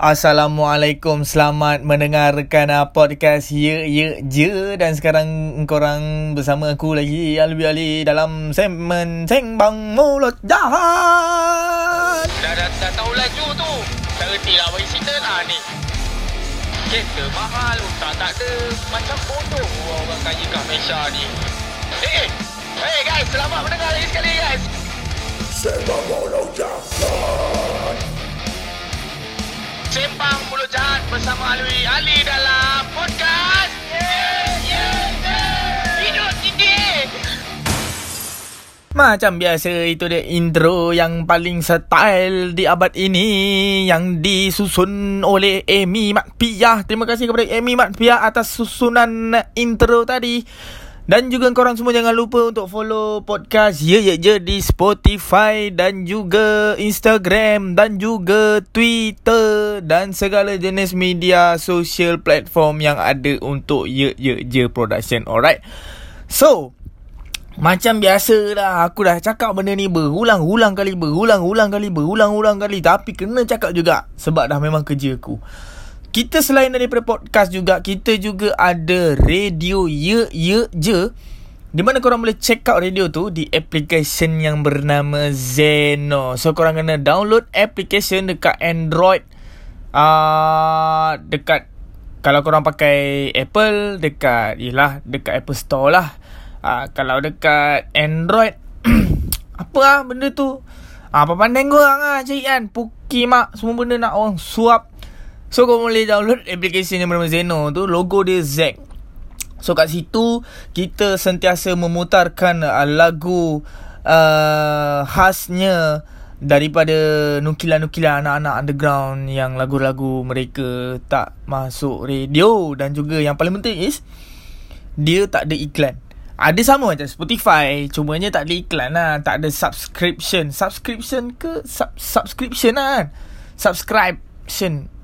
Assalamualaikum. Selamat mendengarkan uh, podcast Ye Ye Je Dan sekarang korang bersama aku lagi Alwi Ali dalam segmen Sembang Mulut Jahat. Dah, dah, dah tahu laju tu. Tak reti lah bagi cerita lah ni. Kereta mahal Tak tak ada. Macam bodoh orang kaya kat Malaysia ni. Eh Hey guys Selamat mendengar lagi sekali guys. Sembang Mulut Jahat Sembang Mulut Jahat Bersama Alwi Ali dalam podcast. Macam biasa itu dia intro yang paling style di abad ini Yang disusun oleh Amy Makpiyah Terima kasih kepada Amy Makpiyah atas susunan intro tadi dan juga korang semua jangan lupa untuk follow podcast Ye Ye Je di Spotify dan juga Instagram dan juga Twitter dan segala jenis media social platform yang ada untuk Ye Ye Je production. Alright. So, macam biasa lah Aku dah cakap benda ni berulang-ulang kali Berulang-ulang kali Berulang-ulang kali Tapi kena cakap juga Sebab dah memang kerja aku kita selain daripada podcast juga Kita juga ada radio Ye Ye Je di mana korang boleh check out radio tu di application yang bernama Zeno. So korang kena download application dekat Android uh, dekat kalau korang pakai Apple dekat yalah dekat Apple Store lah. Uh, kalau dekat Android apa ah benda tu? Apa pandai korang ah cari kan Pukimak semua benda nak orang suap. So kau boleh download application yang bernama Zeno tu Logo dia Z. So kat situ Kita sentiasa memutarkan uh, lagu uh, Khasnya Daripada nukilan-nukilan anak-anak underground Yang lagu-lagu mereka tak masuk radio. Dan juga yang paling penting is Dia tak ada iklan. Ada sama macam Spotify Cumanya tak ada iklan lah. Tak ada subscription. Subscription ke Sub- Subscription lah kan? Subscription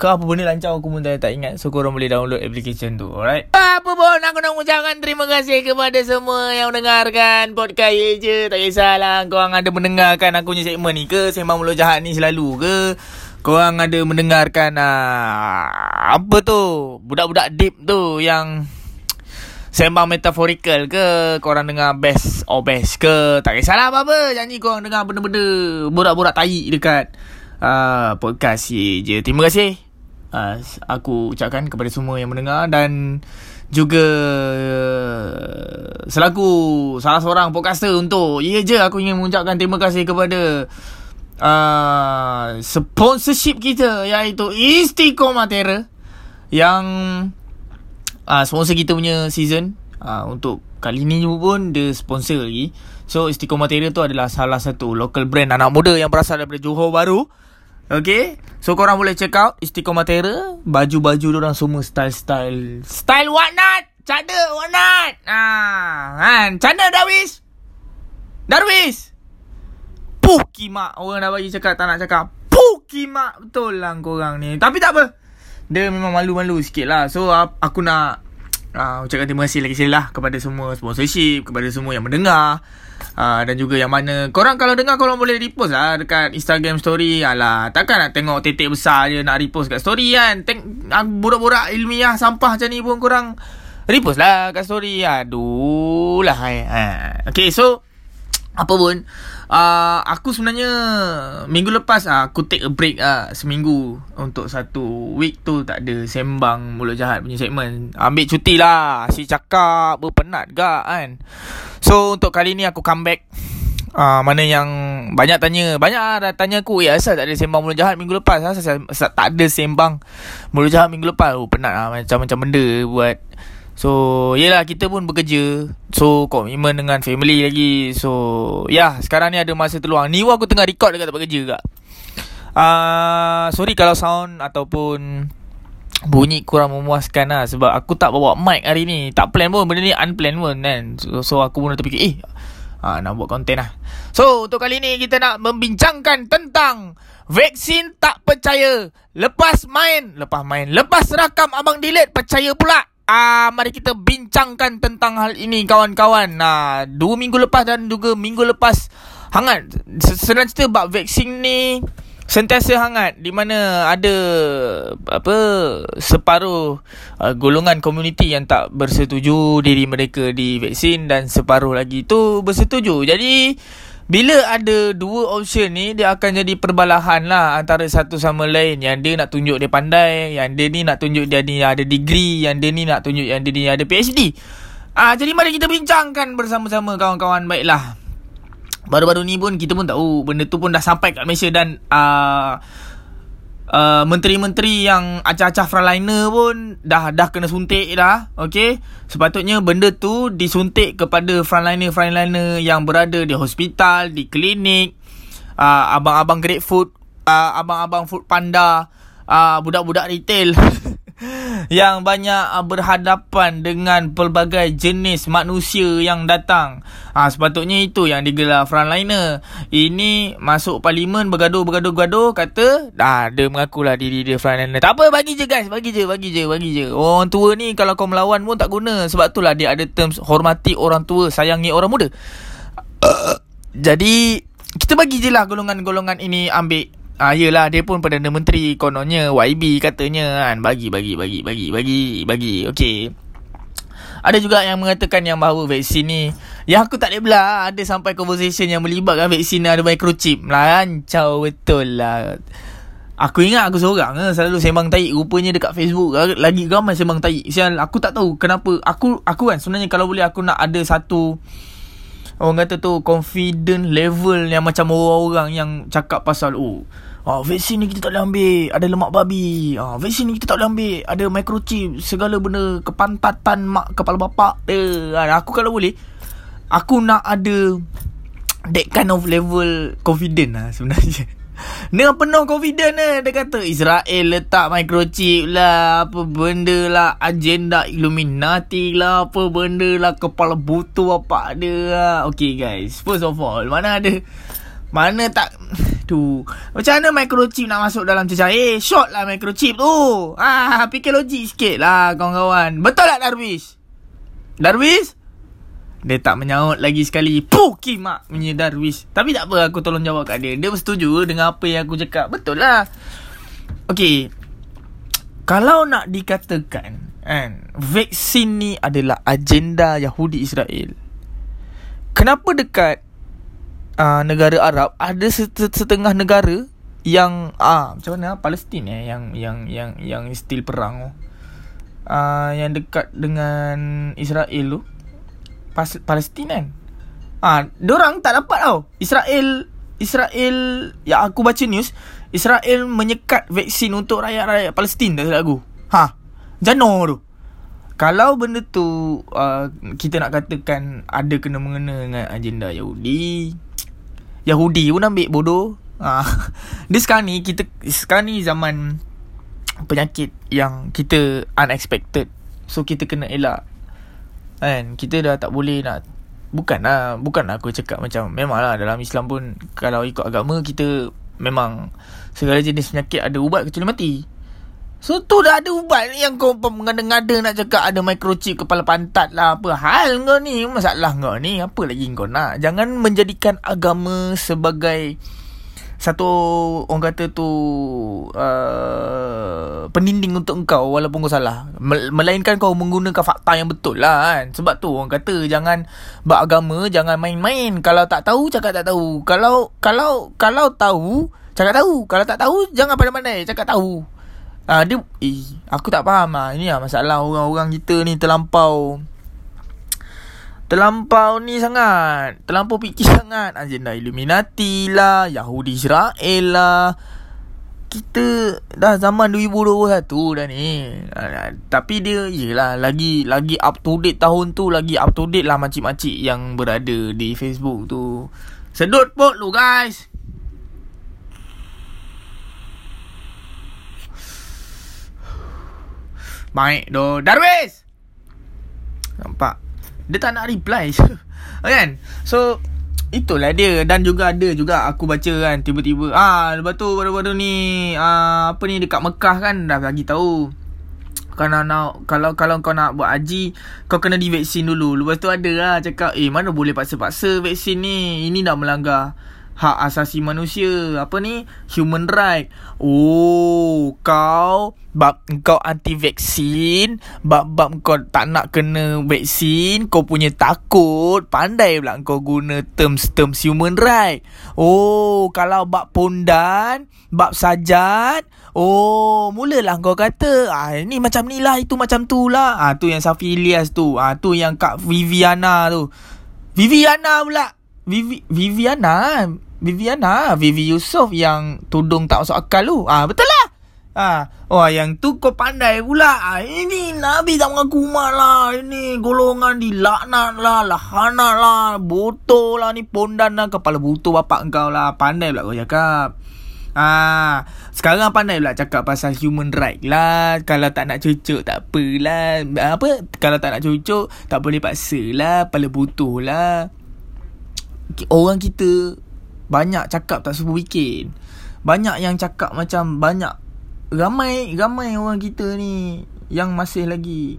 ke apa benda lancar aku pun tak, ingat. So korang boleh download application tu Alright? Apa pun aku nak ucapkan terima kasih kepada semua yang mendengarkan Podcast ye je. Tak kisahlah korang ada mendengarkan aku punya segmen ni ke? Sembang Mulut Jahat ni selalu ke? Korang ada mendengarkan uh, Apa tu? Budak-budak deep tu yang Sembang metaphorical ke? Korang dengar best or best ke? Tak kisahlah apa-apa. Janji korang dengar benda-benda Borak-borak tai dekat uh, Podcast je. Terima kasih uh, aku ucapkan kepada semua yang mendengar dan juga uh, selaku salah seorang podcaster untuk ya je aku ingin mengucapkan terima kasih kepada uh, sponsorship kita iaitu Istiqomatera yang uh, sponsor kita punya season. Uh, untuk kali ni pun dia sponsor lagi. So Istiqomatera tu adalah salah satu local brand anak muda yang berasal daripada Johor Baru Okay So korang boleh check out Istiqomatera Baju-baju orang semua style-style. Style what not Cada what not ah, kan? Canda Darwis Darwis Pukimak Orang dah bagi cakap Tak nak cakap. Pukimak Betul lah korang ni. Tapi tak apa. Dia memang malu-malu sikit lah. So aku nak uh, Ucapkan terima kasih lagi sekali lah Kepada semua sponsorship Kepada semua yang mendengar Uh, dan juga yang mana Korang kalau dengar Korang boleh repost lah Dekat Instagram story Alah Takkan nak tengok Titik besar je Nak repost kat story kan Teng- uh, Budak-budak ilmiah Sampah macam ni pun Korang Repost lah kat story Aduh lah. Ha. Okay so Apa pun uh, Aku sebenarnya Minggu lepas uh, Aku take a break uh, Seminggu Untuk satu week tu Tak ada sembang Mulut jahat punya segmen Ambil cuti lah. Asyik cakap Berpenat gak kan. So untuk kali ni aku come back. Uh, Mana yang Banyak tanya. Banyak lah dah tanya aku Ya asal tak ada sembang mulut jahat minggu lepas? Asal, asal tak ada sembang Mulut jahat minggu lepas? Oh penat lah Macam-macam benda buat So Yelah kita pun bekerja. So komitmen dengan family lagi. So Ya yeah, sekarang ni ada masa terluang. Ni aku tengah record dekat tempat kerja kak uh, Sorry kalau sound Ataupun Bunyi kurang memuaskan lah. Sebab aku tak bawa mic hari ni. Tak plan pun Benda ni unplanned pun kan? So, so aku pun terfikir Eh ha, Nak buat konten lah. So untuk kali ni Kita nak membincangkan tentang Vaksin tak percaya. Lepas main Lepas main Lepas rakam Abang delete Percaya pula Ah, mari kita bincangkan tentang hal ini kawan-kawan. Nah, dua minggu lepas dan juga minggu lepas hangat. Senang cerita bab vaksin ni sentiasa hangat di mana ada apa separuh uh, golongan komuniti yang tak bersetuju diri mereka divaksin dan separuh lagi tu bersetuju. Jadi bila ada dua option ni dia akan jadi perbalahan lah antara satu sama lain yang dia nak tunjuk dia pandai, yang dia ni nak tunjuk dia ni ada degree, yang dia ni nak tunjuk yang dia ni ada PhD. Ah jadi mari kita bincangkan bersama-sama kawan-kawan baiklah. Baru-baru ni pun kita pun tahu benda tu pun dah sampai kat Malaysia dan uh, uh, menteri-menteri yang acah-acah frontliner pun dah dah kena suntik dah. Okey. Sepatutnya benda tu disuntik kepada frontliner-frontliner yang berada di hospital, di klinik, uh, abang-abang great food, uh, abang-abang food panda, uh, budak-budak retail. yang banyak uh, berhadapan dengan pelbagai jenis manusia yang datang. Ah ha, sepatutnya itu yang digelar frontliner. Ini masuk parlimen bergaduh-bergaduh-gaduh kata dah dia mengakulah diri dia frontliner. Tak apa bagi je guys, bagi je, bagi je, bagi je. Orang tua ni kalau kau melawan pun tak guna. Sebab itulah dia ada terms hormati orang tua, sayangi orang muda. Uh, jadi kita bagi je lah golongan-golongan ini ambil Ah yelah dia pun Perdana Menteri kononnya YB katanya kan bagi bagi bagi bagi bagi bagi. Okey. Ada juga yang mengatakan yang bahawa vaksin ni. Yang aku tak boleh belah. Ada sampai conversation yang melibatkan vaksin Ada microchip Rancau betul lah. Aku ingat aku seorang eh, Selalu sembang taik. Rupanya dekat Facebook Lagi ramai sembang taik. Sial aku tak tahu kenapa. Aku aku kan sebenarnya kalau boleh Aku nak ada satu Orang kata tu Confident level Yang macam orang-orang yang Cakap pasal Oh Ah, vaksin ni kita tak boleh ambil. Ada lemak babi. Ah, Vaksin ni kita tak boleh ambil. Ada microchip Segala benda Kepantatan mak kepala bapak ah, Aku kalau boleh Aku nak ada That kind of level Confident lah sebenarnya Dengan penuh confident lah Dia kata Israel letak microchip lah Apa benda lah Agenda Illuminati lah Apa benda lah Kepala butuh apa dia lah. Okay guys. First of all Mana ada mana tak tu Macam mana microchip nak masuk dalam cecair Short lah microchip tu. Ah, Fikir logik sikit lah kawan-kawan. Betul tak Darwish? Darwish? Dia tak menyaut lagi sekali. Puh kimak punya Darwish. Tapi tak apa aku tolong jawab kat dia. Dia bersetuju dengan apa yang aku cakap. Betul lah. Okay Kalau nak dikatakan kan, Vaksin ni adalah agenda Yahudi Israel. Kenapa dekat uh, negara Arab ada setengah negara yang ah macam mana Palestin eh yang yang yang yang still perang uh, yang dekat dengan Israel tu Palestin kan ah uh, orang tak dapat tau Israel Israel yang aku baca news Israel menyekat vaksin untuk rakyat-rakyat Palestin tak salah aku ha jano tu kalau benda tu uh, kita nak katakan ada kena mengena dengan agenda Yahudi Yahudi pun ambil bodoh. Ha. Dia sekarang ni kita sekarang ni zaman penyakit yang kita unexpected. So kita kena elak. Kan? Kita dah tak boleh nak bukanlah bukanlah aku cakap macam memanglah dalam Islam pun kalau ikut agama kita memang segala jenis penyakit ada ubat kecuali mati. So tu dah ada ubat yang kau mengada-ngada nak cakap ada microchip kepala pantat lah apa hal kau ni masalah kau ni apa lagi kau nak jangan menjadikan agama sebagai satu orang kata tu uh, peninding untuk engkau walaupun kau salah. Melainkan kau menggunakan fakta yang betul lah kan. Sebab tu orang kata jangan beragama jangan main-main. Kalau tak tahu cakap tak tahu. Kalau kalau kalau tahu cakap tahu. Kalau tak tahu jangan pandai-pandai cakap tahu. Ah uh, dia eh, aku tak faham ah. Ini lah masalah orang-orang kita ni terlampau terlampau ni sangat. Terlampau fikir sangat agenda Illuminati lah, Yahudi Israel lah. Kita dah zaman 2021 dah ni. Uh, tapi dia iyalah lagi lagi up to date tahun tu lagi up to date lah makcik-makcik yang berada di Facebook tu. Sedut pot lu guys. Baik do Darwis Nampak Dia tak nak reply Kan? So Itulah dia. Dan juga ada juga Aku baca kan Tiba-tiba Ah, Lepas tu baru-baru ni ah, Apa ni Dekat Mekah kan Dah bagi tahu. Kalau nak kalau kalau kau nak buat haji kau kena divaksin dulu. Lepas tu ada lah cakap eh mana boleh paksa-paksa vaksin ni? Ini dah melanggar hak asasi manusia. Apa ni? Human right. Oh, kau bab kau anti vaksin, bab-bab kau tak nak kena vaksin, kau punya takut, pandai pula kau guna terms-terms human right. Oh, kalau bab pondan, bab sajat, oh, mulalah kau kata, ah ni macam ni lah, itu macam tu lah. Ah tu yang Safi Ilyas tu. Ah tu yang Kak Viviana tu. Viviana pula. Vivi, Viviana Viviana Vivi Yusof yang tudung tak masuk akal tu ah Betul lah ah, Oh yang tu kau pandai pula ah, Ini Nabi tak mengaku umat lah Ini golongan dilaknat lah Lahanat lah Botol lah ni Pondan lah Kepala butuh bapak kau lah Pandai pula kau cakap Ah, sekarang pandai pula cakap pasal human right lah. Kalau tak nak cucuk tak apalah. Apa? Kalau tak nak cucuk tak boleh paksa lah. Kepala butuh lah. Orang kita banyak cakap tak semua bikin. Banyak yang cakap macam Banyak Ramai Ramai orang kita ni Yang masih lagi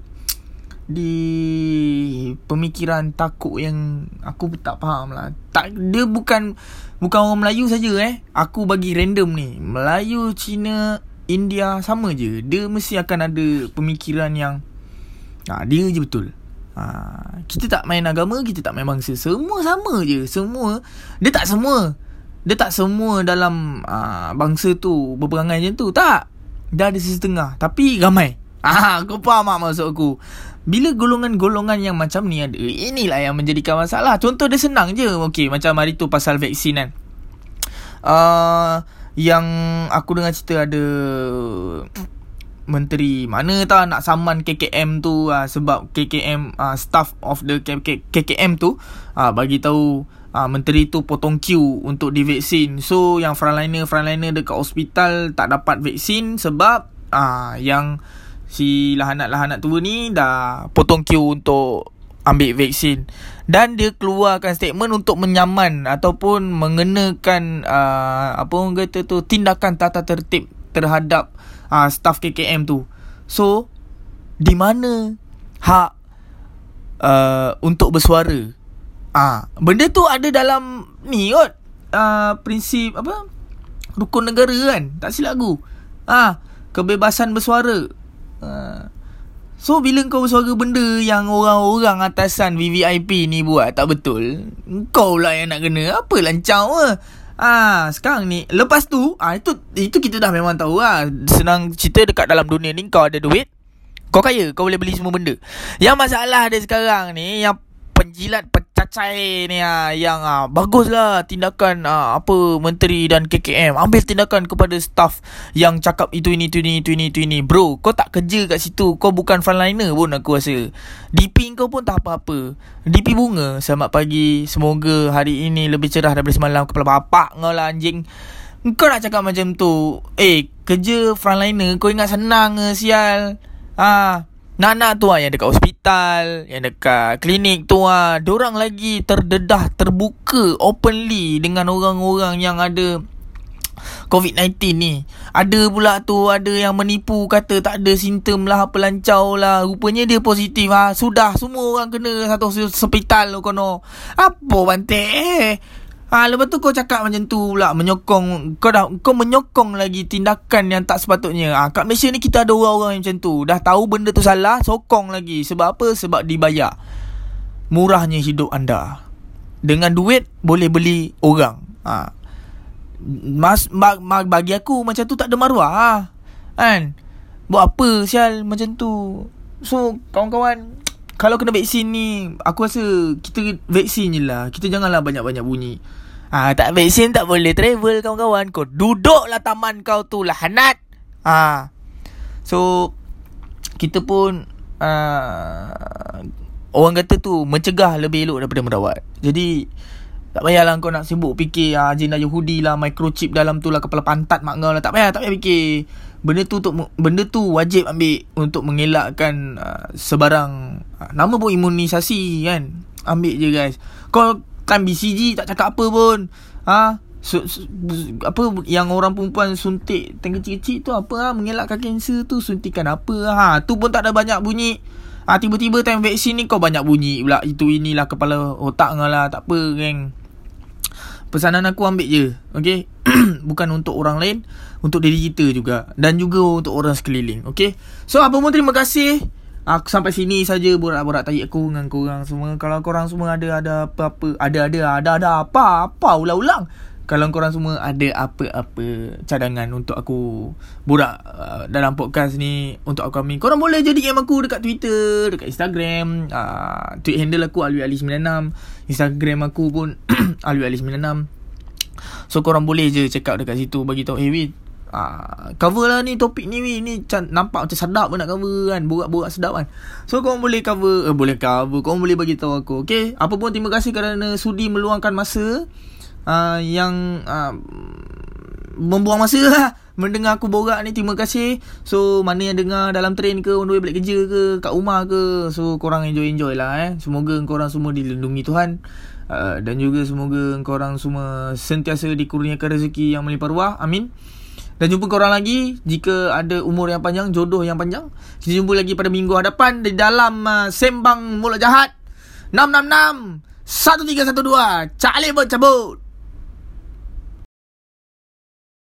Di Pemikiran takut yang Aku tak faham lah. Tak, Dia bukan Bukan orang Melayu saja eh. Aku bagi random ni. Melayu, Cina India Sama je. Dia mesti akan ada Pemikiran yang ha, Dia je betul Ha, kita tak main agama Kita tak main bangsa. Semua sama je. Semua Dia tak semua. Dia tak semua dalam uh, Bangsa tu Berperangai macam tu. Tak. Dia ada setengah Tapi ramai. Ah, kau faham tak maksud aku? Bila golongan-golongan yang macam ni ada Inilah yang menjadikan masalah. Contoh dia senang je. Okay macam hari tu pasal vaksin kan. Uh, Yang aku dengar cerita ada menteri. Mana tahu nak saman KKM tu? Uh, sebab KKM uh, ah, staff of the KKM tu uh, bagi tahu uh, menteri tu potong queue untuk divaksin so yang frontliner frontliner dekat hospital tak dapat vaksin sebab uh, yang si lahanat-lahanat tu ni dah potong queue untuk ambil vaksin. Dan dia keluarkan statement untuk menyaman ataupun mengenakan uh, apa orang kata tu tindakan tata tertib terhadap uh, staff KKM tu. So di mana hak uh, untuk bersuara? Ah, uh, benda tu ada dalam ni kot. Uh, prinsip apa? Rukun negara kan? Tak silap aku. Ah, uh, kebebasan bersuara. Uh, So bila kau bersuara benda yang orang-orang atasan VVIP ni buat tak betul Kau lah yang nak kena Apa lancau lah Ah, sekarang ni lepas tu, ah itu itu kita dah memang tahu lah. Senang cerita dekat dalam dunia ni kau ada duit, kau kaya, kau boleh beli semua benda. Yang masalah dia sekarang ni yang penjilat pecacai ni ah yang ah baguslah tindakan ah, apa menteri dan KKM ambil tindakan kepada staff yang cakap itu ini itu ini itu ini itu ini. Bro kau tak kerja kat situ. Kau bukan frontliner pun aku rasa. DP kau pun tak apa-apa. DP bunga. Selamat pagi. Semoga hari ini lebih cerah daripada semalam. Kepala bapak kau lah anjing. Kau nak cakap macam tu. Eh kerja frontliner kau ingat senang ke sial? Ah Nak-nak tu lah yang dekat hospital Yang dekat klinik tu lah Diorang lagi terdedah terbuka openly Dengan orang-orang yang ada COVID-19 ni. Ada pula tu Ada yang menipu Kata tak ada simptom lah Apa lancau lah. Rupanya dia positif. Ha. Sudah semua orang kena Satu hospital kono. Apa bantik eh Ha, lepas tu kau cakap macam tu pula Menyokong Kau dah Kau menyokong lagi tindakan yang tak sepatutnya. Ha, Kat Malaysia ni kita ada orang-orang yang macam tu. Dah tahu benda tu salah Sokong lagi. Sebab apa? Sebab dibayar Murahnya hidup anda. Dengan duit Boleh beli orang. Ha. Mas, mag, mag, Bagi aku Macam tu tak ada maruah ha. Kan? Buat apa sial Macam tu? So kawan-kawan Kalau kena vaksin ni Aku rasa Kita vaksin je lah. Kita janganlah banyak-banyak bunyi Ah tak vaksin tak boleh travel kawan-kawan. Kau duduklah taman kau tu lah hanat. Ah. So kita pun uh, orang kata tu mencegah lebih elok daripada merawat. Jadi tak payahlah kau nak sibuk fikir ah agenda Yahudi lah microchip dalam tu lah kepala pantat mak kau lah. Tak payah tak payah fikir. Benda tu untuk benda tu wajib ambil untuk mengelakkan uh, sebarang uh, nama pun imunisasi kan. Ambil je guys. Kau Kan BCG tak cakap apa pun. Ha? Su, su, apa yang orang perempuan suntik tengah kecil-kecil tu apa ha? mengelakkan kanser tu suntikan apa ha? Tu pun tak ada banyak bunyi. Ha tiba-tiba time vaksin ni kau banyak bunyi pula. Itu inilah kepala otak kau lah. Tak apa geng. Pesanan aku ambil je Okay Bukan untuk orang lain Untuk diri kita juga. Dan juga untuk orang sekeliling Okay So apa pun terima kasih Aku sampai sini saja borak-borak tahi aku dengan korang semua. Kalau korang semua ada ada apa-apa, ada ada ada ada apa apa ulang-ulang. Kalau korang semua ada apa-apa cadangan untuk aku borak uh, dalam podcast ni untuk aku kami. Korang boleh jadi DM aku dekat Twitter, dekat Instagram, uh, tweet handle aku alwi96, Instagram aku pun alwi96. So korang boleh je check out dekat situ bagi tahu eh Win Ah, cover lah ni topik ni Ni can, nampak macam sedap pun nak cover kan Borak-borak sedap kan. So korang boleh cover eh, Boleh cover Korang boleh bagi tahu aku Okay? Apa pun terima kasih kerana Sudi meluangkan masa uh, Yang uh, Membuang masa lah. Mendengar aku borak ni Terima kasih. So mana yang dengar Dalam train ke On the way balik kerja ke Kat rumah ke So korang enjoy-enjoy lah eh. Semoga korang semua dilindungi Tuhan. Uh, dan juga semoga korang semua sentiasa dikurniakan rezeki yang melimpah ruah. Amin. Dan jumpa korang lagi jika ada umur yang panjang, jodoh yang panjang. Kita jumpa lagi pada minggu hadapan di dalam uh, Sembang Mulut Jahat. 666 1312. Calik buat cabut.